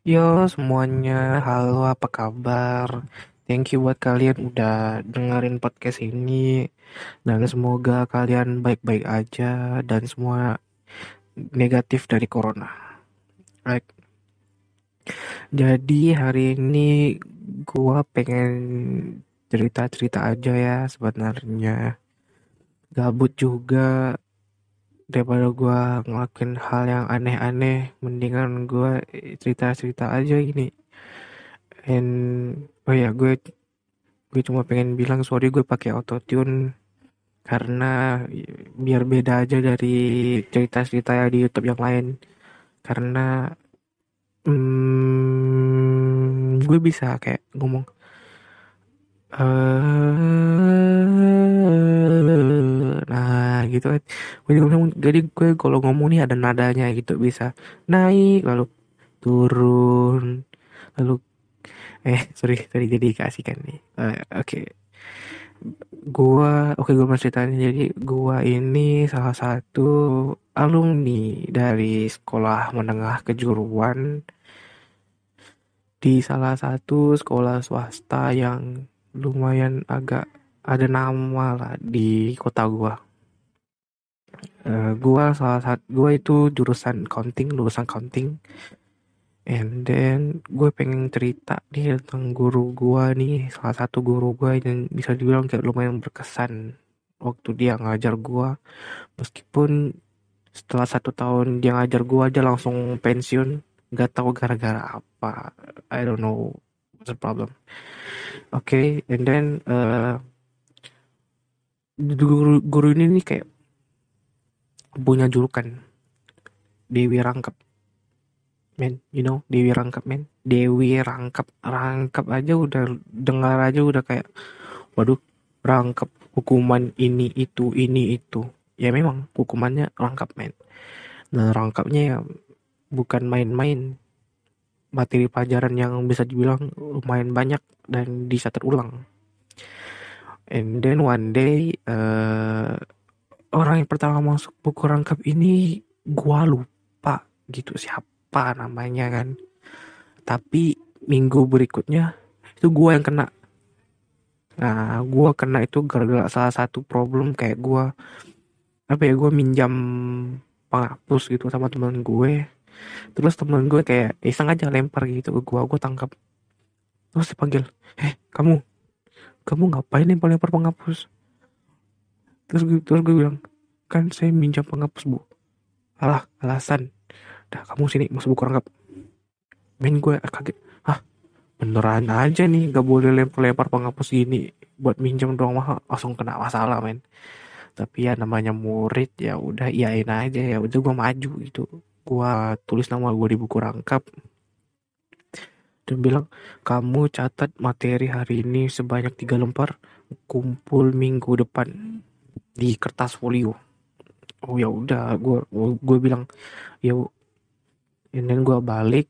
Yo semuanya, halo apa kabar? Thank you buat kalian udah dengerin podcast ini dan semoga kalian baik-baik aja dan semua negatif dari corona. Right. Jadi hari ini gua pengen cerita-cerita aja ya sebenarnya. Gabut juga daripada gua ngelakuin hal yang aneh-aneh mendingan gua cerita-cerita aja gini. And oh ya gue gue cuma pengen bilang sorry gue pakai autotune karena biar beda aja dari cerita-cerita di YouTube yang lain. Karena hmm, gue bisa kayak ngomong eh nah gitu ngomong jadi gue kalau ngomong nih ada nadanya gitu bisa naik lalu turun lalu eh sorry tadi jadi kasihkan nih uh, oke okay. gua oke okay, gua mau ceritain jadi gua ini salah satu alumni dari sekolah menengah kejuruan di salah satu sekolah swasta yang lumayan agak ada nama lah di kota gua. Uh, gua salah satu gua itu jurusan accounting, lulusan accounting. And then gue pengen cerita nih tentang guru gua nih, salah satu guru gua yang bisa dibilang kayak lumayan berkesan waktu dia ngajar gua. Meskipun setelah satu tahun dia ngajar gua aja langsung pensiun nggak tahu gara-gara apa I don't know what's the problem oke okay, and then uh, guru guru ini nih kayak punya julukan. Dewi Rangkap men you know Dewi Rangkap men. Dewi Rangkap Rangkap aja udah dengar aja udah kayak waduh rangkap hukuman ini itu ini itu. Ya memang hukumannya rangkap men. Nah rangkapnya ya bukan main-main. Materi pelajaran yang bisa dibilang lumayan banyak dan bisa terulang. And then one day uh, orang yang pertama masuk buku rangkap ini gua lupa gitu siapa namanya kan. Tapi minggu berikutnya itu gua yang kena. Nah, gua kena itu gara-gara salah satu problem kayak gua apa ya gua minjam penghapus gitu sama teman gue terus temen gue kayak iseng aja lempar gitu ke gue gue tangkap terus dipanggil eh kamu kamu ngapain lempar lempar penghapus terus gue terus gue bilang kan saya minjam penghapus bu. Alah alasan. Dah kamu sini masuk buku rangkap. Main gue kaget ah beneran aja nih gak boleh lempar-lempar penghapus gini. Buat minjam doang mah langsung kena masalah men. Tapi ya namanya murid ya udah iyain aja. Ya udah gue maju gitu. Gua tulis nama gue di buku rangkap. Dan bilang kamu catat materi hari ini sebanyak tiga lembar kumpul minggu depan di kertas folio. Oh ya udah gue gue bilang ya dan gue balik.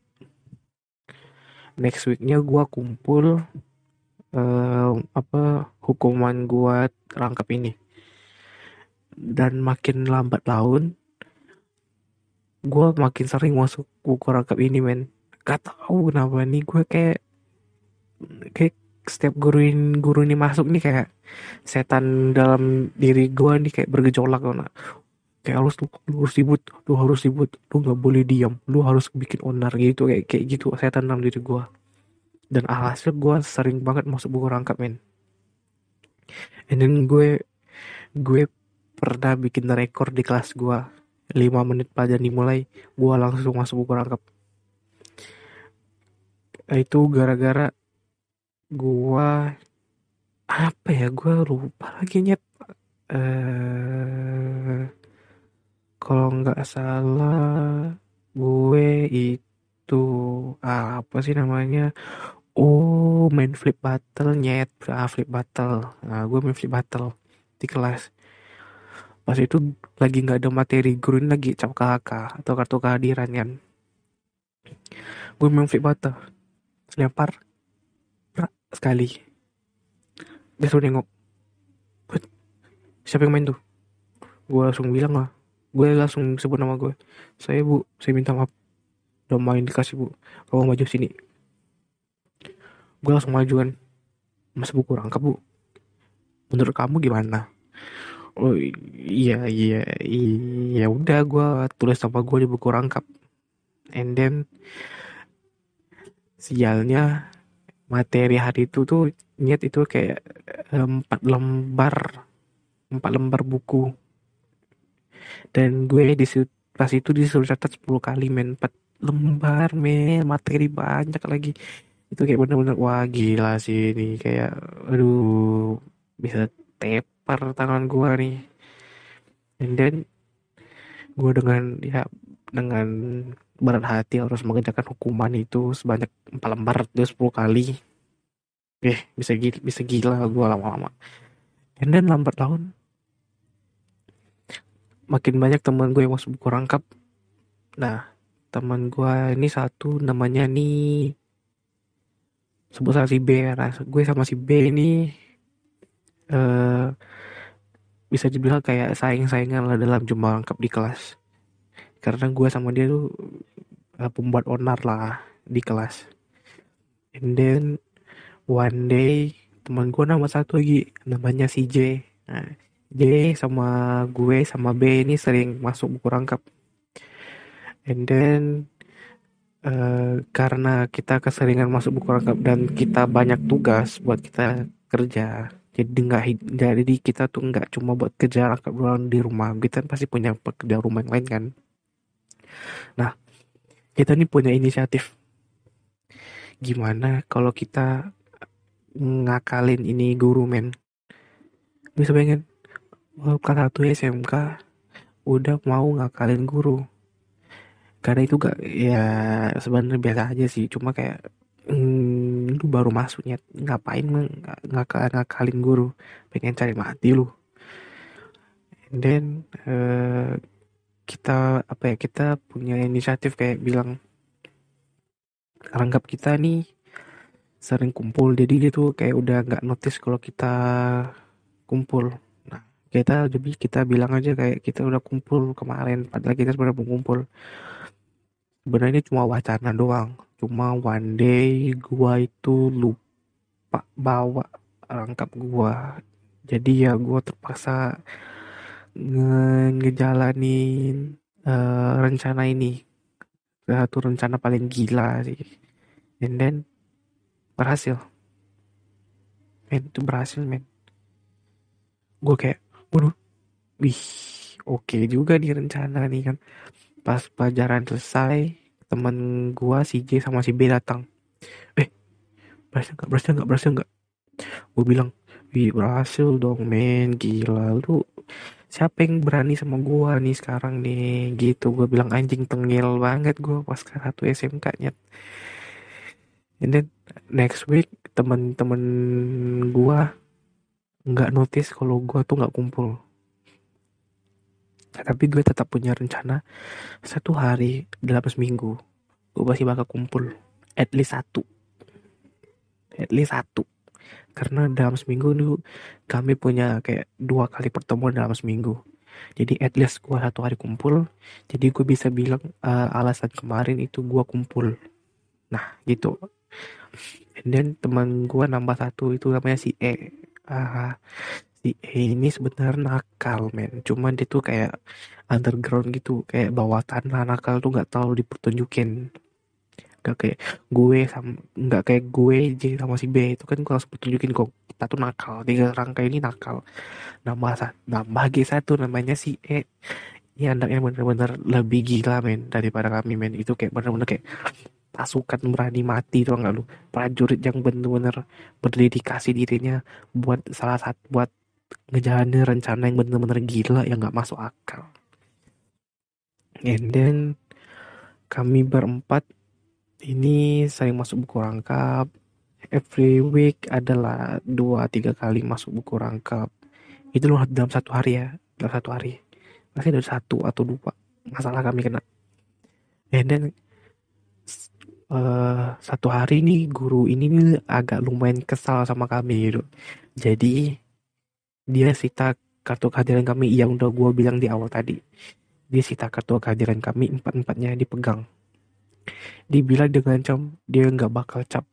Next weeknya gue kumpul uh, apa hukuman gue rangkap ini. Dan makin lambat laun gue makin sering masuk buku rangkap ini men. Gak tau kenapa nih gue kayak kayak setiap guru ini, guru ini masuk nih kayak setan dalam diri gue nih kayak bergejolak nah. kayak harus lu, lu harus ribut lu harus ribut lu nggak boleh diam lu harus bikin onar gitu kayak kayak gitu setan dalam diri gue dan alhasil gue sering banget masuk buku rangkap men. And then gue gue pernah bikin rekor di kelas gue 5 menit pelajaran dimulai gue langsung masuk buku rangkap. Itu gara-gara gue apa ya gue lupa lagi nyet. Uh, kalau nggak salah gue itu apa sih namanya? Oh main flip battle nyet. Ah, flip battle. Nah gue main flip battle di kelas. Pas itu lagi nggak ada materi guru lagi cap kakak atau kartu kehadiran kan. Gue main flip battle. Lempar sekali. Dia suruh nengok. But, siapa yang main tuh? Gue langsung bilang lah. Gue langsung sebut nama gue saya bu saya minta maaf. Udah main dikasih bu. Kamu maju sini gue langsung maju kan. Mas buku rangkap bu. Menurut kamu gimana? Oh iya iya iya. Udah gue tulis sama gue di buku rangkap and then sialnya materi hari itu tuh niat itu kayak empat lembar empat lembar buku. Dan gue di pas itu disuruh catat 10 kali men. Empat lembar men. Materi banyak lagi. Itu kayak bener-bener wah gila sih ini. Kayak aduh bisa tepar tangan gue nih. And then gue dengan ya dengan berat hati harus mengerjakan hukuman itu sebanyak empat lembar itu 10 kali. Eh bisa gila, bisa gila gue lama-lama. And then lambat tahun. Makin banyak teman gue yang masuk buku rangkap. Nah teman gue ini satu namanya nih sebut saja si B. Nah, gue sama si B ini uh, bisa dibilang kayak saing-saingan lah dalam jumlah lengkap di kelas karena gue sama dia tuh uh, pembuat onar lah di kelas. And then one day teman gue nama satu lagi namanya si J. Nah, J sama gue sama B ini sering masuk buku rangkap. And then Uh, karena kita keseringan masuk buku rangkap dan kita banyak tugas buat kita kerja jadi nggak jadi kita tuh nggak cuma buat kerja rangkap doang di rumah. Kita pasti punya pekerjaan rumah yang lain kan nah kita nih punya inisiatif. Gimana kalau kita ngakalin ini guru men? Bisa pengen oh, kelas satu SMK udah mau ngakalin guru. Karena itu gak? Ya sebenarnya biasa aja sih. Cuma kayak hmm, lu baru masuknya ngapain nggak ngakalin guru? Pengen cari mati lu. And then uh, kita apa ya kita punya inisiatif kayak bilang anggap kita nih sering kumpul. Jadi dia tuh kayak udah nggak notice kalau kita kumpul. Nah kita jadi kita bilang aja kayak kita udah kumpul kemarin padahal kita sebenarnya belum kumpul. Sebenarnya cuma wacana doang. Cuma one day gua itu lupa bawa rangkap gua. Jadi ya gua terpaksa nge ngejalanin uh, rencana ini. Satu rencana paling gila sih. And then berhasil. Men itu berhasil men. Gue kayak waduh wih oke okay juga nih rencana nih kan. Pas pelajaran selesai teman gua si J sama si B datang. Eh berhasil nggak? Berhasil nggak? Berhasil nggak? Gue bilang wih berhasil dong men. Gila lu siapa yang berani sama gua nih sekarang nih? Gitu. Gue bilang anjing tengil banget gua pas ke satu SMK nyet. And then next week teman-teman gua nggak notice kalau gua tuh nggak kumpul. Tapi gue tetap punya rencana satu hari dalam seminggu gue pasti bakal kumpul. At least satu. At least satu karena dalam seminggu itu kami punya kayak dua kali pertemuan dalam seminggu. Jadi at least gue satu hari kumpul jadi gue bisa bilang uh, alasan kemarin itu gue kumpul. Nah gitu. And then teman gue nambah satu itu namanya si E. Uh, si E ini sebenarnya nakal men. Cuman dia tuh kayak underground gitu kayak bawah tanah nakal tuh nggak tahu dipertunjukin gak kayak gue sama nggak kayak gue J sama si B. Itu kan gue harus pertunjukin kok kita tuh nakal. Tiga rangka ini nakal. Nambah nambah G satu namanya si E. Ini anaknya bener-bener lebih gila men daripada kami men. Itu kayak bener-bener kayak pasukan berani mati tuh nggak lu? Prajurit yang bener-bener berdedikasi dirinya buat salah satu buat ngejalanin rencana yang bener-bener gila yang nggak masuk akal. And then kami berempat ini sering masuk buku rangkap. Every week adalah dua tiga kali masuk buku rangkap. Itu loh dalam satu hari ya, dalam satu hari. Masih ada satu atau dua masalah kami kena. And then uh, satu hari nih guru ini nih agak lumayan kesal sama kami gitu. Jadi dia sita kartu kehadiran kami yang udah gue bilang di awal tadi dia sita kartu kehadiran kami empat empatnya dipegang dibilang dengan cam dia nggak bakal cap.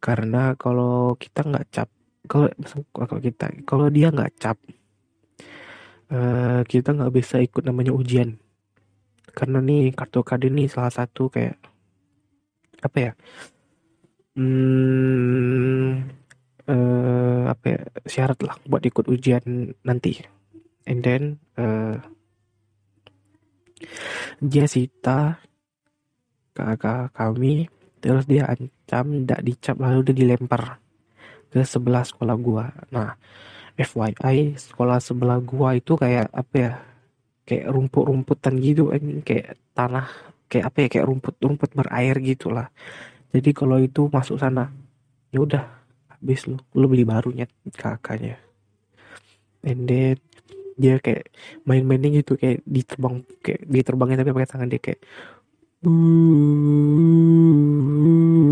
Karena kalau kita nggak cap kalau kalau kita kalau dia nggak cap uh, kita nggak bisa ikut namanya ujian. Karena nih kartu kado ini salah satu kayak apa ya? Hmm, uh, apa ya? Syarat lah buat ikut ujian nanti. And then uh, Jessica kakak kami. Terus dia ancam tidak dicap lalu dia dilempar ke sebelah sekolah gua. Nah FYI sekolah sebelah gua itu kayak apa ya? Kayak rumput-rumputan gitu kayak tanah kayak apa ya? Kayak rumput-rumput berair gitulah. Jadi kalau itu masuk sana ya udah habis lu. Lu beli barunya kakaknya. And then dia kayak main-mainnya gitu kayak diterbang kayak diterbangin tapi pakai tangan dia kayak uh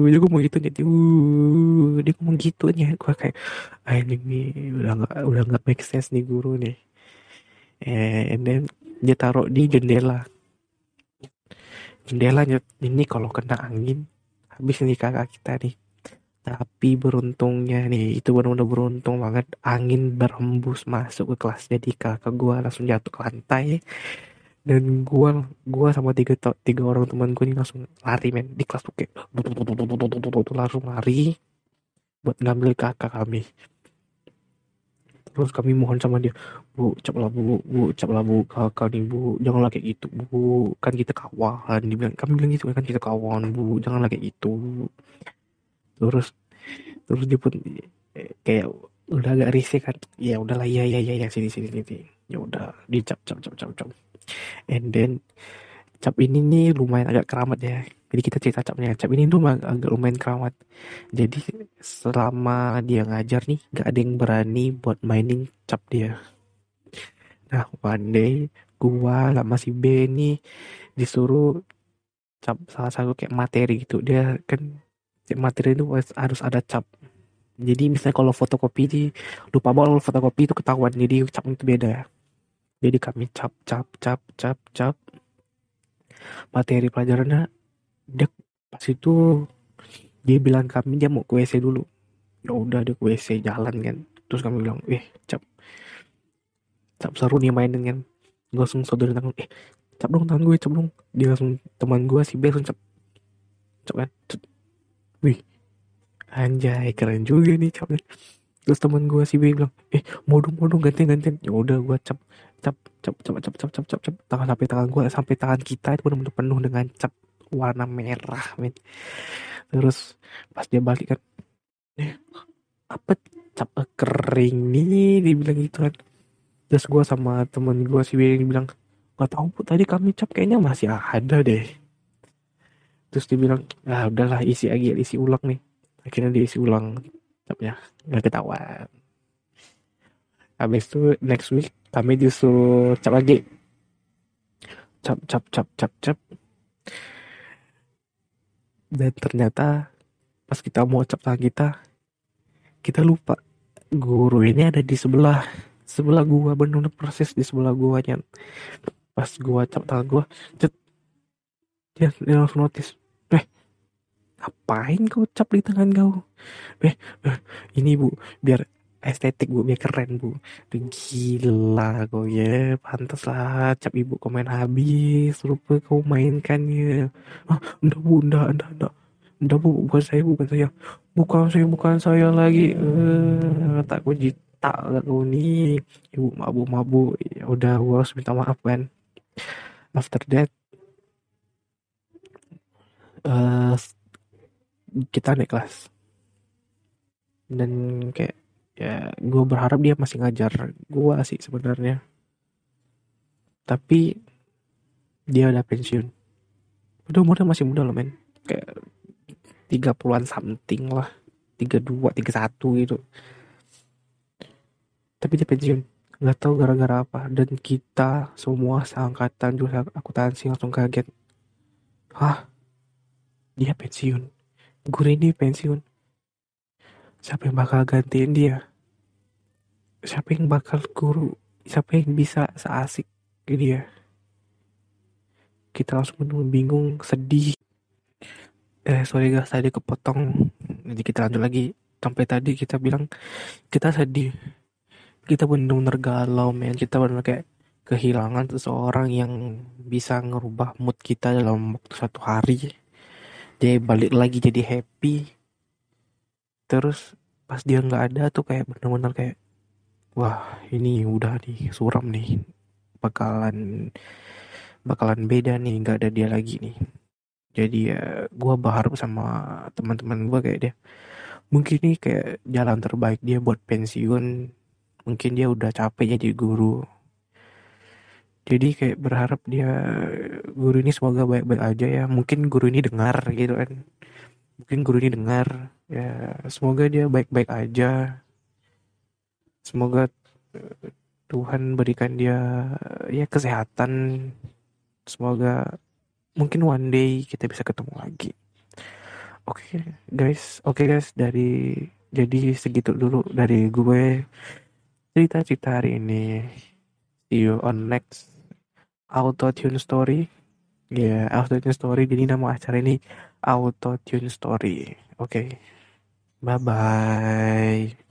dia ngomong gitu jadi uh dia ngomong gitu nya gue kayak ah ini udah nggak udah nggak make sense nih guru nih. And then dia taruh di jendela. Jendelanya ini kalau kena angin habis nih kakak kita nih. Tapi beruntungnya nih itu benar-benar beruntung banget. Angin berhembus masuk ke kelas jadi kakak gue langsung jatuh ke lantai dan gue gue sama tiga tiga orang teman gue ini langsung lari men. Di kelas tuh kayak langsung lari buat ngambil kakak kami. Terus kami mohon sama dia bu caplah bu bu caplah bu kakak nih bu. Jangan kayak gitu bu. Kan kita kawan dibilang kami bilang gitu kan kita kawan bu. Jangan kayak gitu. Terus terus dia pun eh, kayak udah agak risih kan? Ya udahlah ya ya ya ya sini sini sini ya udah dicap cap cap cap cap and then cap ini nih lumayan agak keramat ya. Jadi kita cerita capnya. Cap ini tuh agak lumayan keramat. Jadi selama dia ngajar nih gak ada yang berani buat mainin cap dia. Nah one day gua sama si B nih disuruh cap salah satu kayak materi gitu. Dia kan materi itu harus ada cap jadi misalnya kalau fotokopi di lupa bawa fotokopi itu ketahuan. Jadi cap itu beda. Jadi kami cap cap cap cap cap. Materi pelajarannya dia pas itu dia bilang kami dia mau ke dulu. Ya udah dia ke jalan kan. Terus kami bilang eh cap. Cap seru nih mainin kan. Gue langsung saudara tangan eh cap dong tangan gue cap dong. Dia langsung teman gue si B langsung cap. Cap kan? Wih anjay keren juga nih capnya terus teman gue si B bilang eh mau dong gantian gantian. Ya udah gue cap cap cap cap cap cap cap cap cap tangan sampai tangan gue sampai tangan kita itu benar-benar penuh dengan cap warna merah men. Terus pas dia balik kan eh apa cap kering nih? Dibilang gitu kan. Terus gue sama temen gue si B bilang nggak tahu bu tadi kami cap kayaknya masih ada deh. Terus dia bilang ah udahlah isi lagi isi ulang nih akhirnya dia isi ulang capnya nggak ketahuan. Habis itu next week kami disuruh cap lagi. Cap cap cap cap cap. Dan ternyata pas kita mau cap tangan kita kita lupa. Guru ini ada di sebelah sebelah gua benar proses di sebelah gua nya pas gua cap tangan gua cet dia, dia langsung notice ngapain kau cap di tangan kau? Eh, eh ini bu. Biar estetik bu. Biar keren bu. Duh, gila kau ya. Pantas lah cap ibu kau main habis. Lupa kau mainkan ya. Ah enggak bu. Enggak enggak enggak. Enggak bu. Bukan saya bukan saya. Bukan saya bukan saya lagi. Eh tak kau jita kau nih ibu mabuk ya udah gua harus minta maaf kan. After that uh, kita naik kelas. Dan kayak ya gue berharap dia masih ngajar gue sih sebenarnya. Tapi dia udah pensiun. Udah umurnya masih muda loh men. Kayak tiga puluhan something lah. tiga dua tiga satu gitu. Tapi dia pensiun. Nggak tahu gara-gara apa. Dan kita semua seangkatan juga akuntansi langsung kaget. Hah? Dia pensiun guru ini pensiun. Siapa yang bakal gantiin dia? Siapa yang bakal guru? Siapa yang bisa seasik dia? Kita langsung bingung sedih. Eh sorry guys tadi kepotong. Jadi kita lanjut lagi. Sampai tadi kita bilang kita sedih. Kita bener-bener galau men. Kita bener kayak kehilangan seseorang yang bisa ngerubah mood kita dalam waktu satu hari dia balik lagi jadi happy. Terus pas dia nggak ada tuh kayak bener-bener kayak wah ini udah nih suram nih. Bakalan bakalan beda nih nggak ada dia lagi nih. Jadi ya gue berharap sama teman-teman gue kayak dia mungkin ini kayak jalan terbaik dia buat pensiun. Mungkin dia udah capek jadi guru jadi kayak berharap dia guru ini semoga baik-baik aja ya. Mungkin guru ini dengar gitu kan. Mungkin guru ini dengar. Ya semoga dia baik-baik aja. Semoga eh, Tuhan berikan dia ya kesehatan. Semoga mungkin one day kita bisa ketemu lagi. Oke okay, guys. Oke okay, guys. Dari jadi segitu dulu dari gue. Cerita-cerita hari ini. See you on next auto tune story. Ya yeah, auto tune story. Jadi nama acara ini auto tune story. Oke. Okay. bye bye